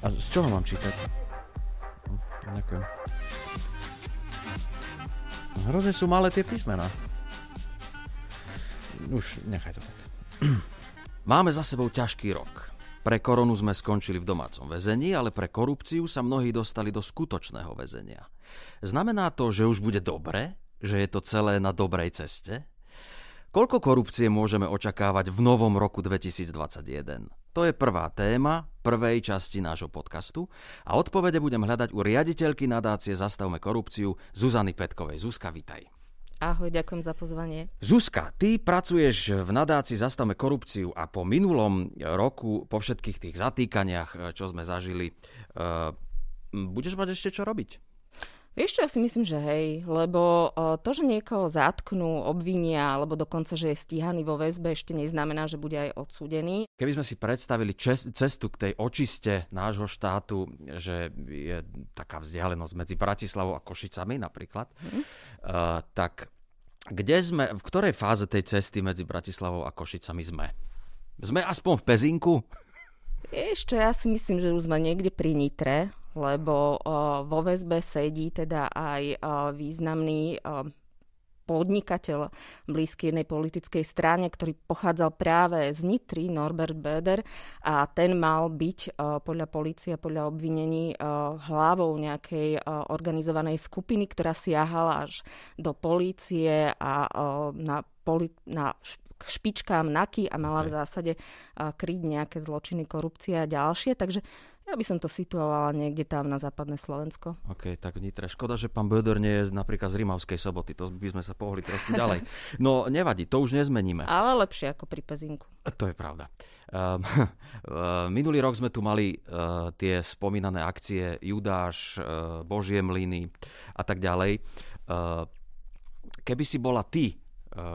A z čoho mám čítať? Hm, ďakujem. Hrozne sú malé tie písmená. Už nechaj to tak. Máme za sebou ťažký rok. Pre koronu sme skončili v domácom väzení, ale pre korupciu sa mnohí dostali do skutočného väzenia. Znamená to, že už bude dobre? Že je to celé na dobrej ceste? Koľko korupcie môžeme očakávať v novom roku 2021? To je prvá téma prvej časti nášho podcastu a odpovede budem hľadať u riaditeľky nadácie Zastavme korupciu Zuzany Petkovej. Zuzka, vitaj. Ahoj, ďakujem za pozvanie. Zuzka, ty pracuješ v nadácii Zastavme korupciu a po minulom roku, po všetkých tých zatýkaniach, čo sme zažili, uh, budeš mať ešte čo robiť? Vieš čo, ja si myslím, že hej, lebo to, že niekoho zatknú, obvinia, alebo dokonca, že je stíhaný vo väzbe, ešte neznamená, že bude aj odsúdený. Keby sme si predstavili cestu k tej očiste nášho štátu, že je taká vzdialenosť medzi Bratislavou a Košicami napríklad, hmm. uh, tak kde sme, v ktorej fáze tej cesty medzi Bratislavou a Košicami sme? Sme aspoň v Pezinku? Ešte ja si myslím, že už sme niekde pri Nitre, lebo uh, vo väzbe sedí teda aj uh, významný uh, podnikateľ blízky jednej politickej strane, ktorý pochádzal práve z Nitry, Norbert Beder, a ten mal byť podľa policie, podľa obvinení hlavou nejakej organizovanej skupiny, ktorá siahala až do polície a na, poli- na špičkám NAKY a mala v zásade kryť nejaké zločiny, korupcie a ďalšie. Takže ja by som to situovala niekde tam na západné Slovensko. OK, tak Nitre. Škoda, že pán Böder nie je napríklad z Rimavskej soboty. To by sme sa pohli trošku ďalej. No nevadí, to už nezmeníme. Ale lepšie ako pri Pezinku. To je pravda. Um, minulý rok sme tu mali uh, tie spomínané akcie Judáš, uh, Božie mlyny a tak ďalej. Uh, keby si bola ty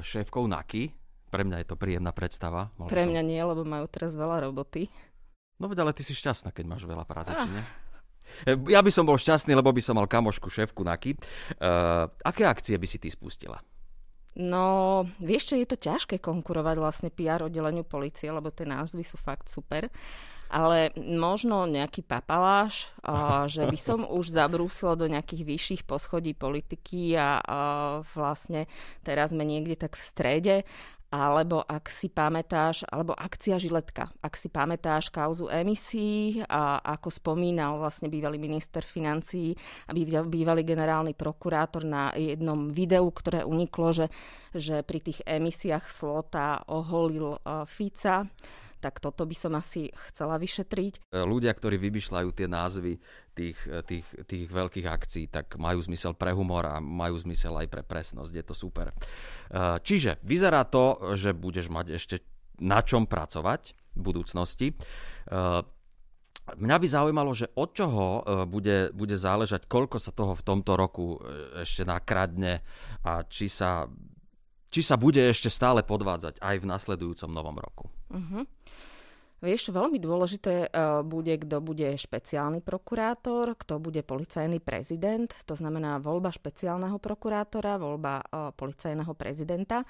šéfkou NAKY, pre mňa je to príjemná predstava. Pre mňa som... nie, lebo majú teraz veľa roboty. No veď, ale ty si šťastná, keď máš veľa práce, ah. nie? E, ja by som bol šťastný, lebo by som mal kamošku, šéfku Naky. Uh, aké akcie by si ty spustila? No, vieš čo, je to ťažké konkurovať vlastne PR oddeleniu policie, lebo tie názvy sú fakt super. Ale možno nejaký papaláš, a, že by som už zabrúsila do nejakých vyšších poschodí politiky a, a vlastne teraz sme niekde tak v strede alebo ak si pamätáš, alebo akcia Žiletka, ak si pamätáš kauzu emisí a ako spomínal vlastne bývalý minister financií a bývalý generálny prokurátor na jednom videu, ktoré uniklo, že, že pri tých emisiách Slota oholil uh, Fica tak toto by som asi chcela vyšetriť. Ľudia, ktorí vymýšľajú tie názvy tých, tých, tých veľkých akcií, tak majú zmysel pre humor a majú zmysel aj pre presnosť. Je to super. Eh, čiže vyzerá to, že budeš mať ešte na čom pracovať v budúcnosti. Mňa by zaujímalo, že od čoho bude, bude záležať, koľko sa toho v tomto roku ešte nakradne a či sa, či sa bude ešte stále podvádzať aj v nasledujúcom novom roku. Uh-huh. Vieš, veľmi dôležité uh, bude, kto bude špeciálny prokurátor, kto bude policajný prezident, to znamená voľba špeciálneho prokurátora, voľba uh, policajného prezidenta.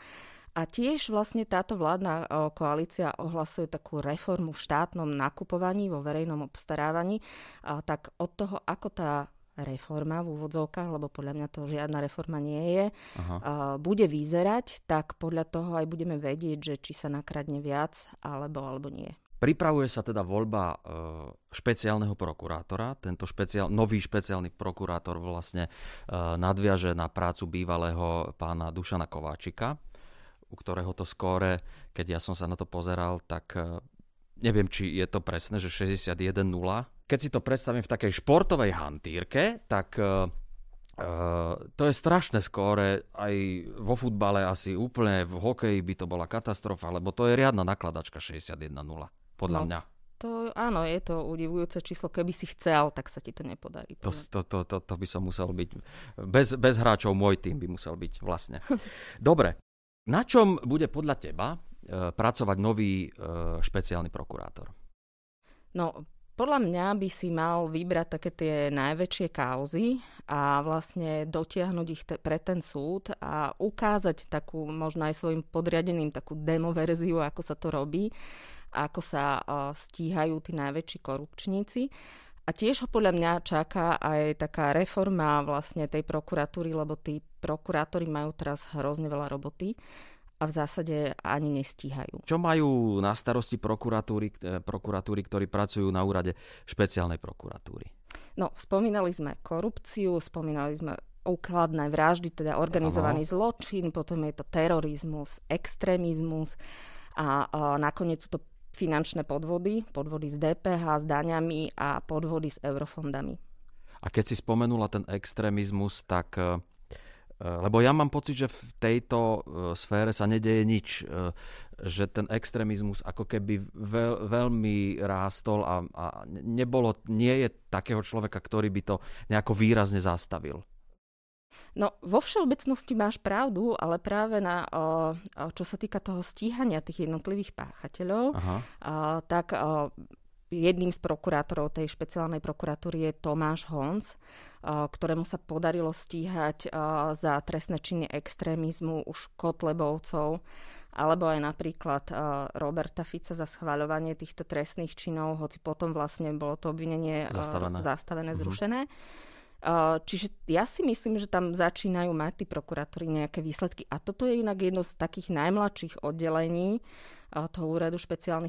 A tiež vlastne táto vládna uh, koalícia ohlasuje takú reformu v štátnom nakupovaní, vo verejnom obstarávaní. Tak od toho, ako tá reforma v úvodzovkách, lebo podľa mňa to žiadna reforma nie je, uh, bude vyzerať, tak podľa toho aj budeme vedieť, že či sa nakradne viac alebo, alebo nie. Pripravuje sa teda voľba e, špeciálneho prokurátora. Tento špeciál, nový špeciálny prokurátor vlastne e, nadviaže na prácu bývalého pána Dušana Kováčika, u ktorého to skóre, keď ja som sa na to pozeral, tak e, neviem, či je to presné, že 61-0. Keď si to predstavím v takej športovej hantírke, tak Uh, to je strašné skóre, aj vo futbale asi úplne, v hokeji by to bola katastrofa, lebo to je riadna nakladačka 61-0 podľa no. mňa. To áno, je to udivujúce číslo. Keby si chcel, tak sa ti to nepodarí. To, to, to, to, to by som musel byť. Bez, bez hráčov môj tým by musel byť vlastne. Dobre. Na čom bude podľa teba e, pracovať nový e, špeciálny prokurátor? No, Podľa mňa by si mal vybrať také tie najväčšie kauzy a vlastne dotiahnuť ich te, pre ten súd a ukázať takú, možno aj svojim podriadeným takú demoverziu, ako sa to robí, ako sa uh, stíhajú tí najväčší korupčníci. A tiež ho podľa mňa čaká aj taká reforma vlastne tej prokuratúry, lebo tí prokurátori majú teraz hrozne veľa roboty a v zásade ani nestíhajú. Čo majú na starosti prokuratúry, eh, prokuratúry ktorí pracujú na úrade špeciálnej prokuratúry? No, spomínali sme korupciu, spomínali sme úkladné vraždy, teda organizovaný ano. zločin, potom je to terorizmus, extrémizmus a, a nakoniec sú to finančné podvody, podvody s DPH, s daňami a podvody s eurofondami. A keď si spomenula ten extrémizmus, tak Eh, lebo ja mám pocit, že v tejto eh, sfére sa nedeje nič. Eh, že ten extrémizmus ako keby veľ, veľmi rástol a, a nebolo, nie je takého človeka, ktorý by to nejako výrazne zastavil. No, vo všeobecnosti máš pravdu, ale práve na, o, čo sa týka toho stíhania tých jednotlivých páchateľov, Aha. O, tak o, jedným z prokurátorov tej špeciálnej prokuratúry je Tomáš Hons, ktorému sa podarilo stíhať za trestné činy extrémizmu už Kotlebovcov, alebo aj napríklad Roberta Fica za schváľovanie týchto trestných činov, hoci potom vlastne bolo to obvinenie zastavené, zastavené mhm. zrušené. Čiže ja si myslím, že tam začínajú mať tí prokuratúry nejaké výsledky. A toto je inak jedno z takých najmladších oddelení, toho úradu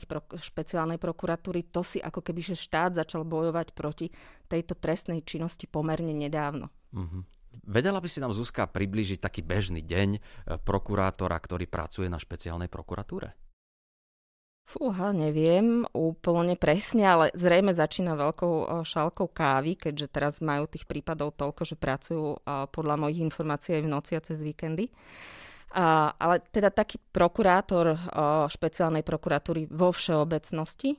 pro, špeciálnej prokuratúry, to si ako keby, že štát začal bojovať proti tejto trestnej činnosti pomerne nedávno. Mm-hmm. Vedela by si nám Zuzka približiť taký bežný deň e, prokurátora, ktorý pracuje na špeciálnej prokuratúre? Fúha, neviem úplne presne, ale zrejme začína veľkou e, šálkou kávy, keďže teraz majú tých prípadov toľko, že pracujú e, podľa mojich informácií aj v noci a cez víkendy. A, ale teda taký prokurátor o, špeciálnej prokuratúry vo všeobecnosti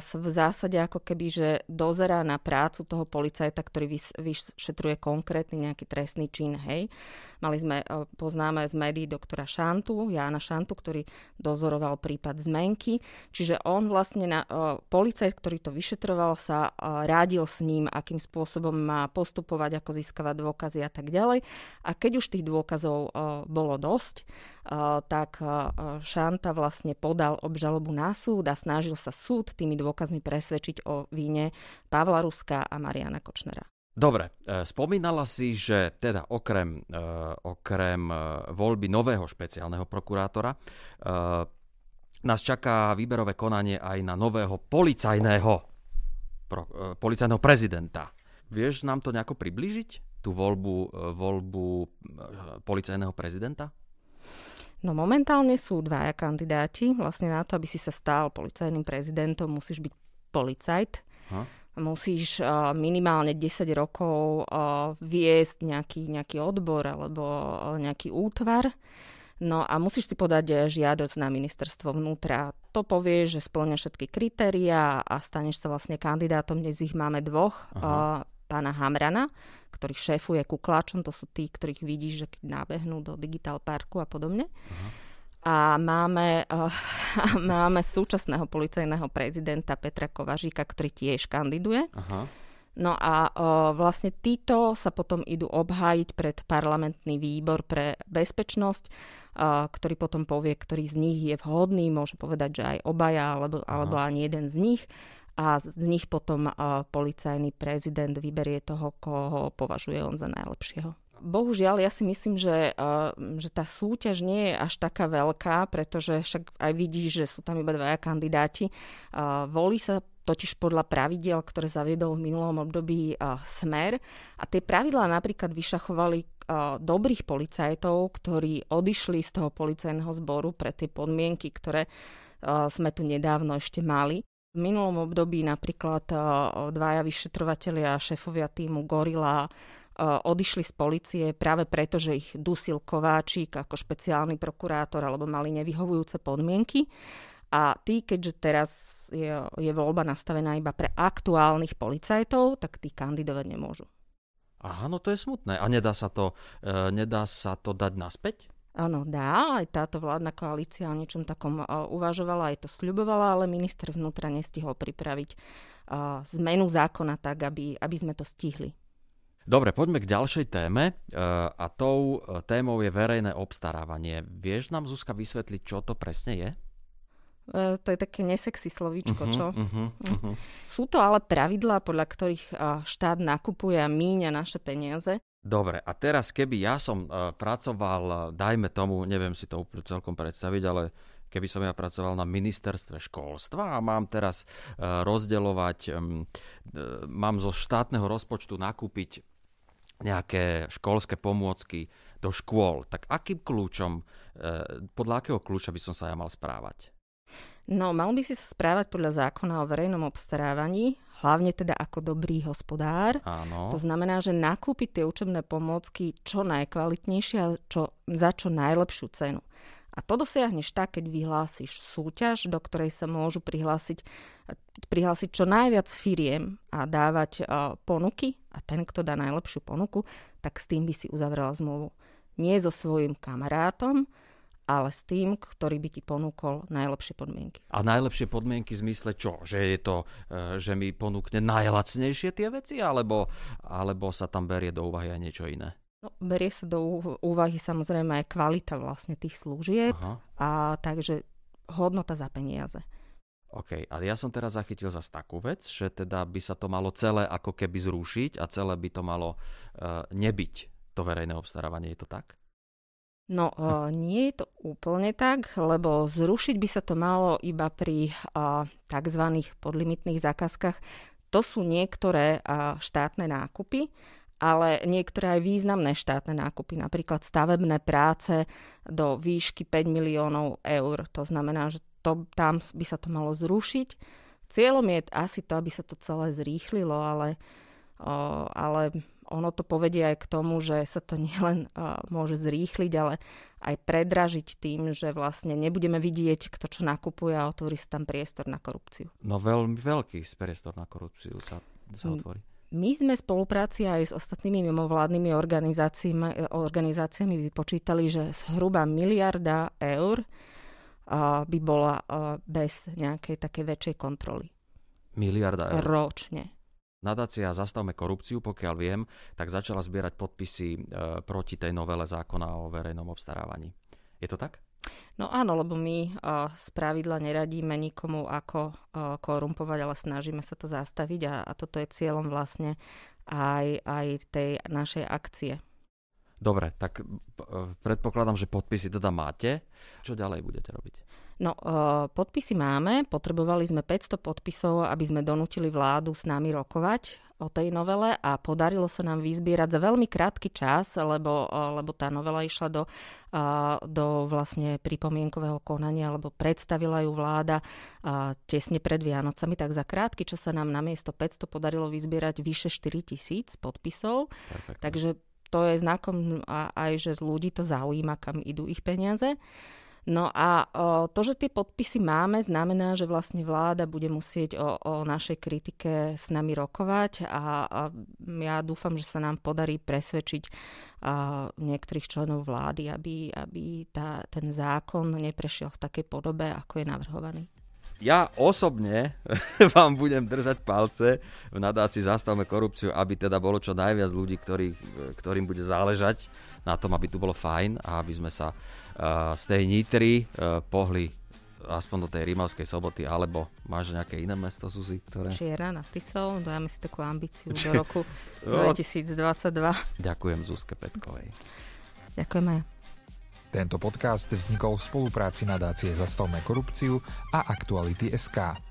v zásade ako keby, že dozerá na prácu toho policajta, ktorý vyšetruje konkrétny nejaký trestný čin, hej. Mali sme, poznáme z médií doktora Šantu, Jána Šantu, ktorý dozoroval prípad zmenky, čiže on vlastne, na, policajt, ktorý to vyšetroval, sa rádil s ním, akým spôsobom má postupovať, ako získavať dôkazy a tak ďalej. A keď už tých dôkazov bolo dosť, tak Šanta vlastne podal obžalobu na súd a snažil sa súd tými dôkazmi presvedčiť o víne Pavla Ruska a Mariana Kočnera. Dobre, e, spomínala si, že teda okrem, e, okrem e, voľby nového špeciálneho prokurátora nás čaká výberové konanie aj na nového policajného, policajného prezidenta. Vieš nám to nejako približiť, tú voľbu, voľbu policajného prezidenta? No momentálne sú dvaja kandidáti. Vlastne na to, aby si sa stal policajným prezidentom, musíš byť policajt. Ha? Musíš uh, minimálne 10 rokov uh, viesť nejaký, nejaký odbor alebo uh, nejaký útvar. No a musíš si podať žiadosť na ministerstvo vnútra. To povie, že splňa všetky kritériá a staneš sa vlastne kandidátom. Dnes ich máme dvoch. Aha pána Hamrana, ktorý šéfuje kukláčom, to sú tí, ktorých vidíš, že keď nábehnú do Digital Parku a podobne. Uh-huh. A máme, uh, máme súčasného policajného prezidenta Petra Kovažíka, ktorý tiež kandiduje. Uh-huh. No a uh, vlastne títo sa potom idú obhájiť pred parlamentný výbor pre bezpečnosť, uh, ktorý potom povie, ktorý z nich je vhodný, môže povedať, že aj obaja, alebo, alebo ani jeden z nich a z nich potom policajný prezident vyberie toho, koho považuje on za najlepšieho. Bohužiaľ, ja si myslím, že, že tá súťaž nie je až taká veľká, pretože však aj vidíš, že sú tam iba dvaja kandidáti. Volí sa totiž podľa pravidiel, ktoré zaviedol v minulom období Smer. A tie pravidlá napríklad vyšachovali dobrých policajtov, ktorí odišli z toho policajného zboru pre tie podmienky, ktoré sme tu nedávno ešte mali. V minulom období napríklad dvaja vyšetrovateľia a šéfovia týmu Gorila odišli z policie práve preto, že ich dusil Kováčik ako špeciálny prokurátor alebo mali nevyhovujúce podmienky. A tí, keďže teraz je, je voľba nastavená iba pre aktuálnych policajtov, tak tí kandidovať nemôžu. Aha, no to je smutné. A nedá sa to, e, nedá sa to dať naspäť? Áno, dá. Aj táto vládna koalícia o niečom takom uvažovala, aj to sľubovala, ale minister vnútra nestihol pripraviť zmenu zákona tak, aby, aby sme to stihli. Dobre, poďme k ďalšej téme e, a tou e, témou je verejné obstarávanie. Vieš nám, Zuzka, vysvetliť, čo to presne je? E, to je také nesexy slovíčko, uh-huh, čo? Uh-huh, uh-huh. Sú to ale pravidlá, podľa ktorých štát nakupuje a míňa naše peniaze. Dobre, a teraz keby ja som uh, pracoval, dajme tomu, neviem si to úplne celkom predstaviť, ale keby som ja pracoval na ministerstve školstva a mám teraz uh, rozdeľovať, mám zo štátneho rozpočtu nakúpiť nejaké školské pomôcky do škôl, tak akým kľúčom, podľa akého kľúča by som sa ja mal správať? No, mal by si sa správať podľa zákona o verejnom obstarávaní, hlavne teda ako dobrý hospodár. Áno. To znamená, že nakúpiť tie učebné pomôcky čo najkvalitnejšie a čo, za čo najlepšiu cenu. A to dosiahneš tak, keď vyhlásiš súťaž, do ktorej sa môžu prihlásiť, prihlásiť čo najviac firiem a dávať uh, ponuky. A ten, kto dá najlepšiu ponuku, tak s tým by si uzavrela zmluvu. Nie so svojím kamarátom, ale s tým, ktorý by ti ponúkol najlepšie podmienky. A najlepšie podmienky v zmysle čo? Že je to, e, že mi ponúkne najlacnejšie tie veci, alebo, alebo sa tam berie do úvahy aj niečo iné? No, berie sa do úvahy samozrejme aj kvalita vlastne tých služieb, Aha. a takže hodnota za peniaze. OK, a ja som teraz zachytil zase takú vec, že teda by sa to malo celé ako keby zrušiť a celé by to malo uh, nebyť to verejné obstarávanie, je to tak? No, uh, nie je to úplne tak, lebo zrušiť by sa to malo iba pri uh, tzv. podlimitných zákazkách. To sú niektoré uh, štátne nákupy, ale niektoré aj významné štátne nákupy, napríklad stavebné práce do výšky 5 miliónov eur. To znamená, že to, tam by sa to malo zrušiť. Cieľom je asi to, aby sa to celé zrýchlilo, ale, uh, ale ono to povedie aj k tomu, že sa to nielen môže zrýchliť, ale aj predražiť tým, že vlastne nebudeme vidieť, kto čo nakupuje a otvorí sa tam priestor na korupciu. No veľmi veľký priestor na korupciu sa, sa otvorí. My sme spolupráci aj s ostatnými mimovládnymi organizáciami, organizáciami vypočítali, že zhruba miliarda eur uh, by bola uh, bez nejakej takej väčšej kontroly. Miliarda eur? Ročne. Nadácia Zastavme korupciu, pokiaľ viem, tak začala zbierať podpisy e, proti tej novele zákona o verejnom obstarávaní. Je to tak? No áno, lebo my uh, z pravidla neradíme nikomu, ako uh, korumpovať, ale snažíme sa to zastaviť a, a toto je cieľom vlastne aj, aj tej našej akcie. Dobre, tak predpokladám, že podpisy teda máte. Čo ďalej budete robiť? No, podpisy máme. Potrebovali sme 500 podpisov, aby sme donútili vládu s nami rokovať o tej novele a podarilo sa nám vyzbierať za veľmi krátky čas, lebo, lebo tá novela išla do, do vlastne pripomienkového konania, alebo predstavila ju vláda tesne pred Vianocami, tak za krátky čas sa nám na miesto 500 podarilo vyzbierať vyše 4 tisíc podpisov. Perfect. Takže to je znakom aj, že ľudí to zaujíma, kam idú ich peniaze. No a to, že tie podpisy máme, znamená, že vlastne vláda bude musieť o, o našej kritike s nami rokovať a, a ja dúfam, že sa nám podarí presvedčiť a, niektorých členov vlády, aby, aby tá, ten zákon neprešiel v takej podobe, ako je navrhovaný ja osobne vám budem držať palce v nadácii Zastavme korupciu, aby teda bolo čo najviac ľudí, ktorý, ktorým bude záležať na tom, aby tu bolo fajn a aby sme sa uh, z tej Nitry uh, pohli aspoň do tej Rímavskej soboty, alebo máš nejaké iné mesto, Suzy? Ktoré... Čiera nad Tisou, dajme si takú ambíciu do roku 2022. Ďakujem Zuzke Petkovej. Ďakujem aj. Tento podcast vznikol v spolupráci nadácie Zastavme korupciu a Aktuality SK.